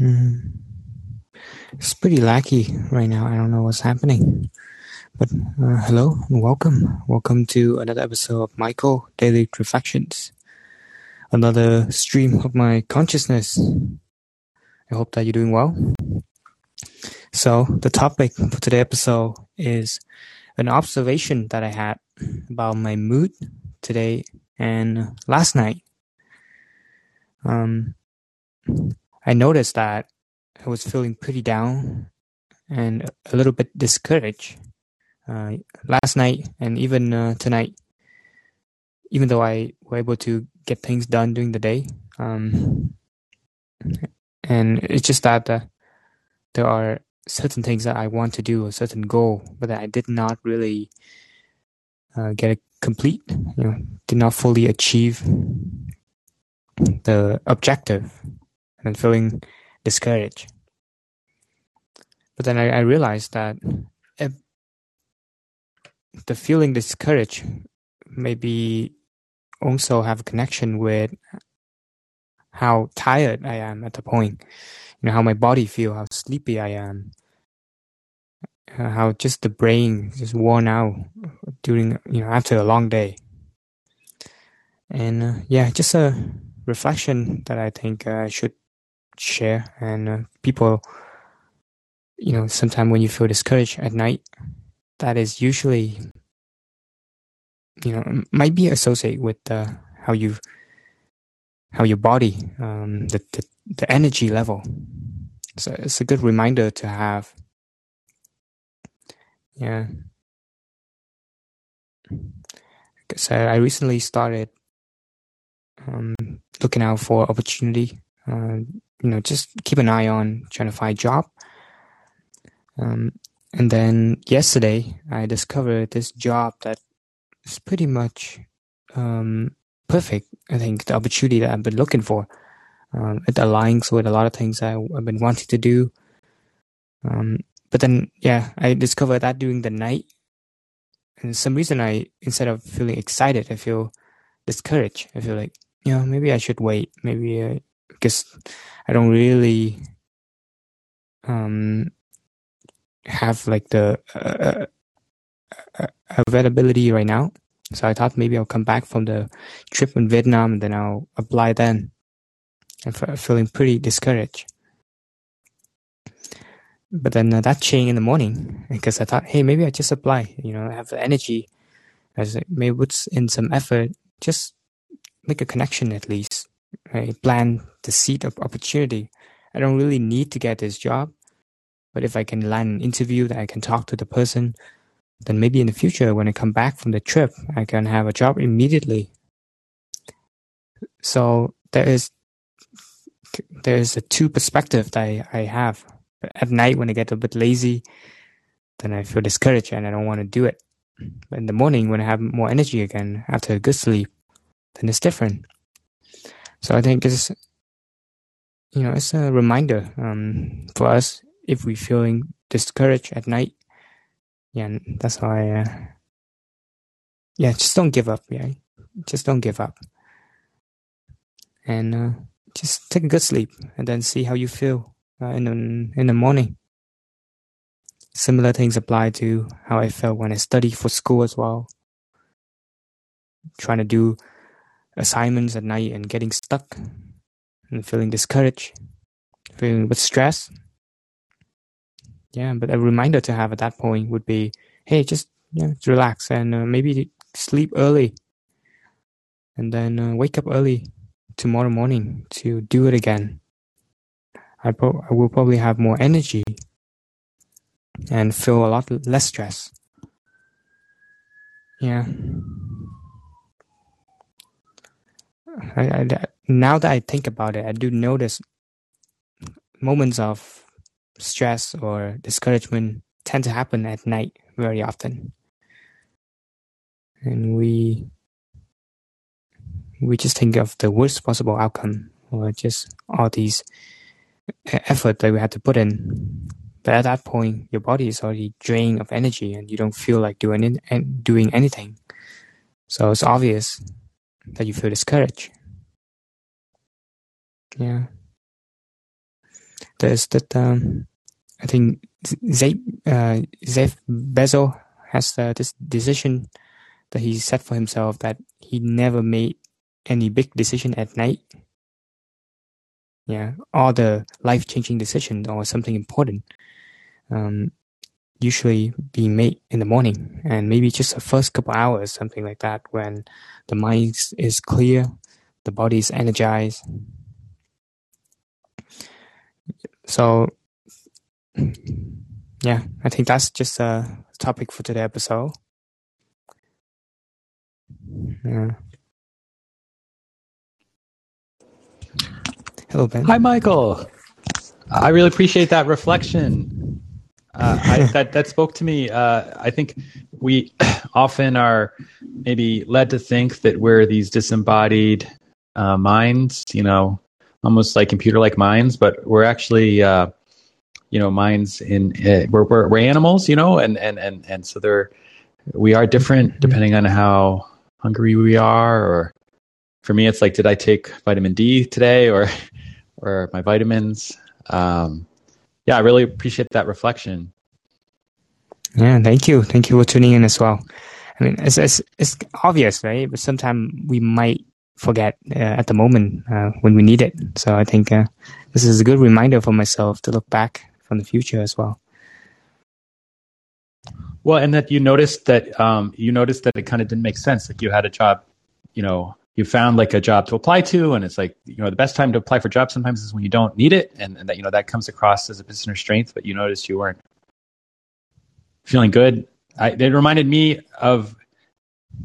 Mm. It's pretty laggy right now. I don't know what's happening. But uh, hello and welcome. Welcome to another episode of Michael Daily Reflections. Another stream of my consciousness. I hope that you're doing well. So, the topic for today's episode is an observation that I had about my mood today and last night. Um, I noticed that I was feeling pretty down and a little bit discouraged uh, last night and even uh, tonight. Even though I were able to get things done during the day, um, and it's just that uh, there are certain things that I want to do, a certain goal, but that I did not really uh, get it complete. You know, did not fully achieve the objective and feeling discouraged. But then I, I realized that the feeling discouraged maybe also have a connection with how tired I am at the point, you know, how my body feel, how sleepy I am, uh, how just the brain is worn out during, you know, after a long day. And uh, yeah, just a reflection that I think uh, I should share. And uh, people, you know, sometimes when you feel discouraged at night, that is usually, you know, might be associated with uh, how you, how your body, um, the, the the energy level. So it's a good reminder to have. Yeah. So I recently started um, looking out for opportunity uh, you know, just keep an eye on trying to find a job. Um, and then yesterday, I discovered this job that is pretty much um, perfect. I think the opportunity that I've been looking for. Um, it aligns with a lot of things I, have been wanting to do. Um, but then, yeah, I discovered that during the night. And some reason I, instead of feeling excited, I feel discouraged. I feel like, you know, maybe I should wait. Maybe I, because I don't really um, have like the uh, uh, availability right now. So I thought maybe I'll come back from the trip in Vietnam and then I'll apply then. I'm feeling pretty discouraged. But then uh, that changed in the morning because I thought, hey, maybe I just apply. You know, I have the energy. I maybe put in some effort, just make a connection at least. Right? Plan the seed of opportunity. I don't really need to get this job, but if I can land an interview that I can talk to the person, then maybe in the future when I come back from the trip, I can have a job immediately. So there is there is a two perspective that I, I have. At night when I get a bit lazy, then I feel discouraged and I don't want to do it. But in the morning when I have more energy again after a good sleep, then it's different. So I think it's you know, it's a reminder um, for us if we're feeling discouraged at night. Yeah, that's why. Uh, yeah, just don't give up. Yeah, just don't give up, and uh, just take a good sleep, and then see how you feel uh, in the in the morning. Similar things apply to how I felt when I studied for school as well. Trying to do assignments at night and getting stuck and feeling discouraged, feeling with stress. Yeah, but a reminder to have at that point would be, hey, just yeah, relax and uh, maybe sleep early, and then uh, wake up early tomorrow morning to do it again. I, pro- I will probably have more energy and feel a lot less stress. Yeah. I, I, now that I think about it, I do notice moments of stress or discouragement tend to happen at night very often. And we we just think of the worst possible outcome or just all these effort that we had to put in. But at that point, your body is already drained of energy and you don't feel like doing it, doing anything. So it's obvious that you feel discouraged. Yeah. is that um, I think uh, Jeff Bezos has uh, this decision that he set for himself that he never made any big decision at night. Yeah, all the life changing decision or something important um, usually be made in the morning and maybe just the first couple hours, something like that, when the mind is clear, the body is energized. So, yeah, I think that's just a topic for today episode. Yeah. Hello, Ben. Hi, Michael. I really appreciate that reflection. Uh, I, that that spoke to me. Uh, I think we often are maybe led to think that we're these disembodied uh, minds, you know, almost like computer-like minds, but we're actually, uh, you know, minds in uh, we're, we're, we're animals, you know, and and and and so they're we are different depending on how hungry we are, or for me, it's like, did I take vitamin D today, or or my vitamins? Um, yeah, I really appreciate that reflection. Yeah, thank you. Thank you for tuning in as well. I mean, it's it's, it's obvious, right? But sometimes we might forget uh, at the moment uh, when we need it. So I think uh, this is a good reminder for myself to look back from the future as well. Well, and that you noticed that um, you noticed that it kind of didn't make sense. Like you had a job, you know, you found like a job to apply to and it's like you know the best time to apply for jobs sometimes is when you don't need it and, and that you know that comes across as a position strength but you noticed you weren't feeling good. I, it reminded me of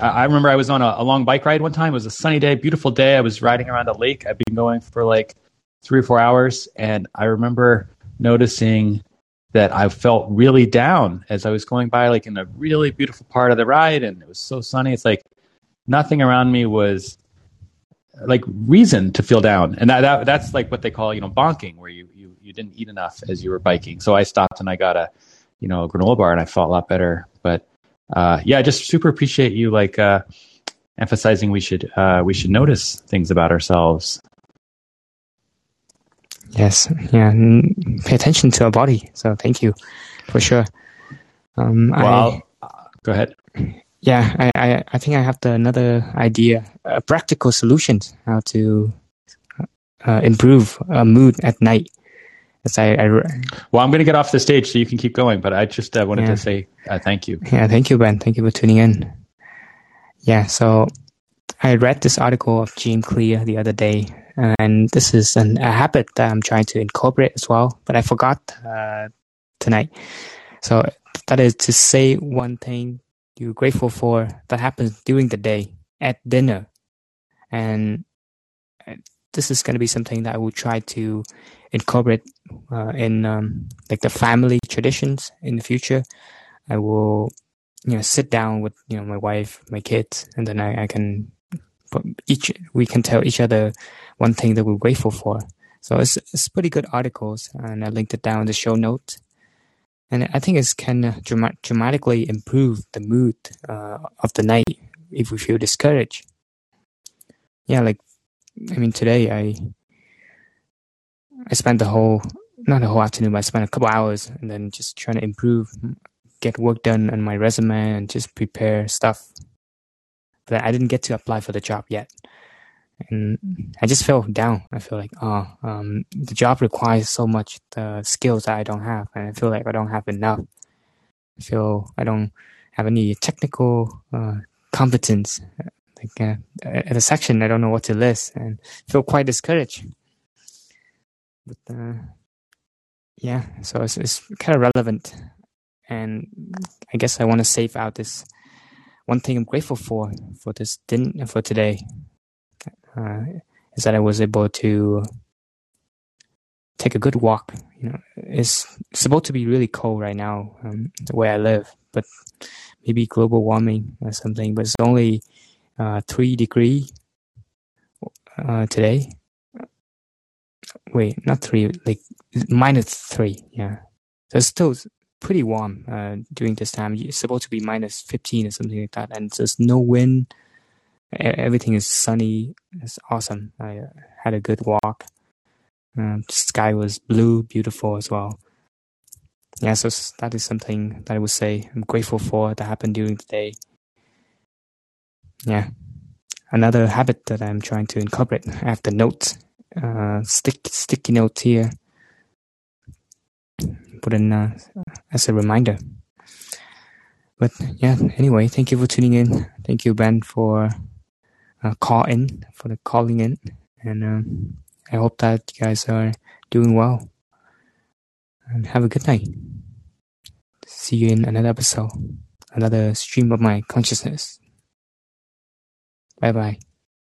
i remember i was on a, a, long bike ride one time. It was a sunny day beautiful day. I was riding around a lake. I'd been going for like three or four hours and i remember noticing that i felt really down as i was going by like in a really beautiful part of the ride and it was so sunny. It's like nothing around me was like reason to feel down. And that, that that's like what they call you know bonking where you, you you didn't eat enough as you were biking. So i stopped and i got a you know a granola bar and i felt a lot better. But uh, yeah i just super appreciate you like uh, emphasizing we should uh, we should notice things about ourselves. Yes. Yeah. Pay attention to our body. So thank you for sure. Um, well I, go ahead yeah, I, I, I think I have the, another idea, a practical solution how to uh, improve uh, mood at night. As I, I, well, I'm going to get off the stage so you can keep going, but I just uh, wanted yeah. to say uh, thank you. Yeah, thank you, Ben. Thank you for tuning in. Yeah, so I read this article of James Clear the other day, and this is an, a habit that I'm trying to incorporate as well, but I forgot uh, tonight. So that is to say one thing you're grateful for that happens during the day at dinner. And uh, this is going to be something that I will try to incorporate uh, in um, like the family traditions in the future. I will, you know, sit down with you know my wife, my kids, and then I, I can each we can tell each other one thing that we're grateful for. So it's it's pretty good articles, and I linked it down in the show notes and I think it can uh, dramatically improve the mood uh, of the night if we feel discouraged. Yeah, like I mean, today I I spent the whole not the whole afternoon, but I spent a couple hours and then just trying to improve, get work done on my resume, and just prepare stuff. But I didn't get to apply for the job yet and I just feel down. I feel like, oh, um, the job requires so much the skills that I don't have, and I feel like I don't have enough. I feel I don't have any technical uh, competence. Like uh, at a section, I don't know what to list, and feel quite discouraged. But uh, yeah, so it's, it's kind of relevant, and I guess I want to save out this one thing I'm grateful for for this din- for today uh, is that I was able to take a good walk. You know, it's, supposed to be really cold right now um, where I live, but maybe global warming or something. But it's only uh, three degree uh, today. Wait, not three, like minus three. Yeah, so it's still pretty warm uh, during this time. It's supposed to be minus fifteen or something like that, and there's no wind everything is sunny. It's awesome. I uh, had a good walk. The sky was blue, beautiful as well. Yeah, so that is something that I would say I'm grateful for that happened during the day. Yeah. Another habit that I'm trying to incorporate, I have the notes, uh, stick, sticky notes here. Put in uh, as a reminder. But yeah, anyway, thank you for tuning in. Thank you, Ben, for uh, call in, for the calling in. And um, I hope that you guys are doing well. And have a good night. See you in another episode, another stream of my consciousness. Bye bye.